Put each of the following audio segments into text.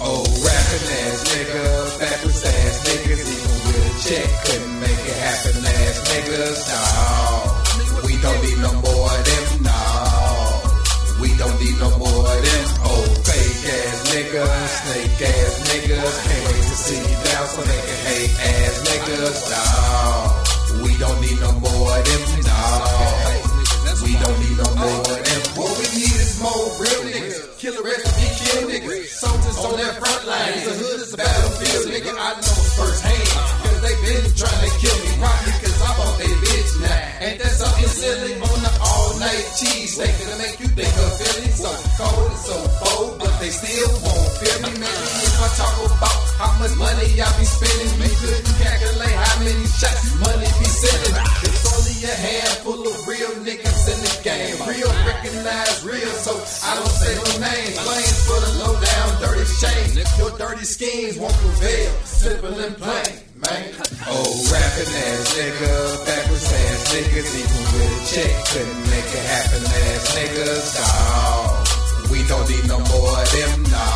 Oh, rapping ass niggas, backwards ass niggas, even with a check niggas, snake ass niggas, can't wait to see you down so they can hate ass niggas. No, we don't need no more of them. No, we don't need no more of them. What we need is more real niggas. Killer recipe, kill niggas. Soldiers on that front line. The hood is a battlefield, nigga. I know firsthand. Cause they been trying steak? It'll make you think of Philly. So cold and so bold, but they still won't feel me. Maybe if I talk about how much money I be spending, you couldn't calculate how many shots money be selling. It's only a handful of real niggas in the game. Real recognize real, so I don't say no names. Flames for the low down dirty shame. Your dirty schemes won't prevail. Simple and plain, man. Oh, rapping ass nigga, niggas, even with a check couldn't make it happen ass niggas. No, we don't need no more of them. No,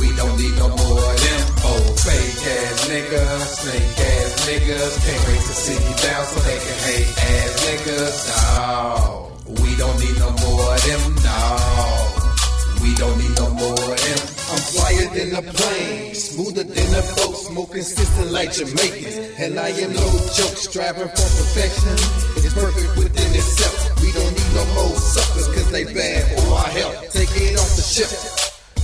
we don't need no more of them. Oh, fake ass niggas, snake ass niggas, can't wait to see you down so they can hate ass niggas. No, we don't need no a plane, smoother than a boat, smoking consistent like Jamaicans. And I am no joke, striving for perfection. It's perfect within itself. We don't need no more suckers, cause they bad for our health. Take it off the ship,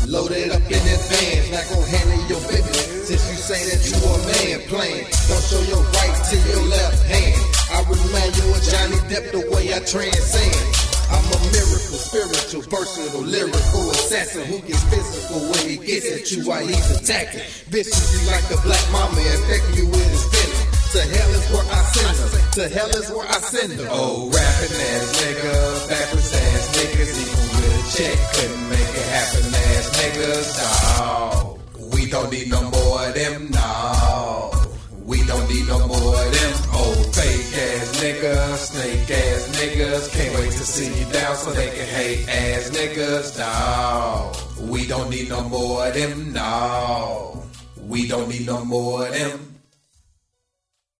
load it up in advance. Not gonna handle your business since you say that you a man playing. Don't show your right to your left hand. I remind you of Johnny Depp the way I transcend. I'm a miracle, spiritual, versatile, lyrical assassin who gets physical when he gets at you while he's attacking. Vicious you like a black mamba, infecting you with his venom. To hell is where I send them. To hell is where I send them. Oh, rapping ass nigga, backwards ass niggas, even with a check couldn't make it happen ass niggas. No, we don't need no more of them. No, we don't need no more of them. Oh, fake ass niggas, snake ass niggas, can't wait see you down so they can hate ass niggas. No, we don't need no more of them. No, we don't need no more of them.